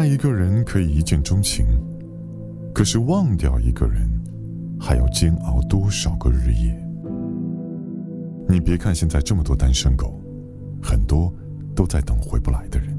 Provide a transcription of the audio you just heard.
爱一个人可以一见钟情可是忘掉一个人还要煎熬多少个日夜。你别看现在这么多单身狗很多都在等回不来的人。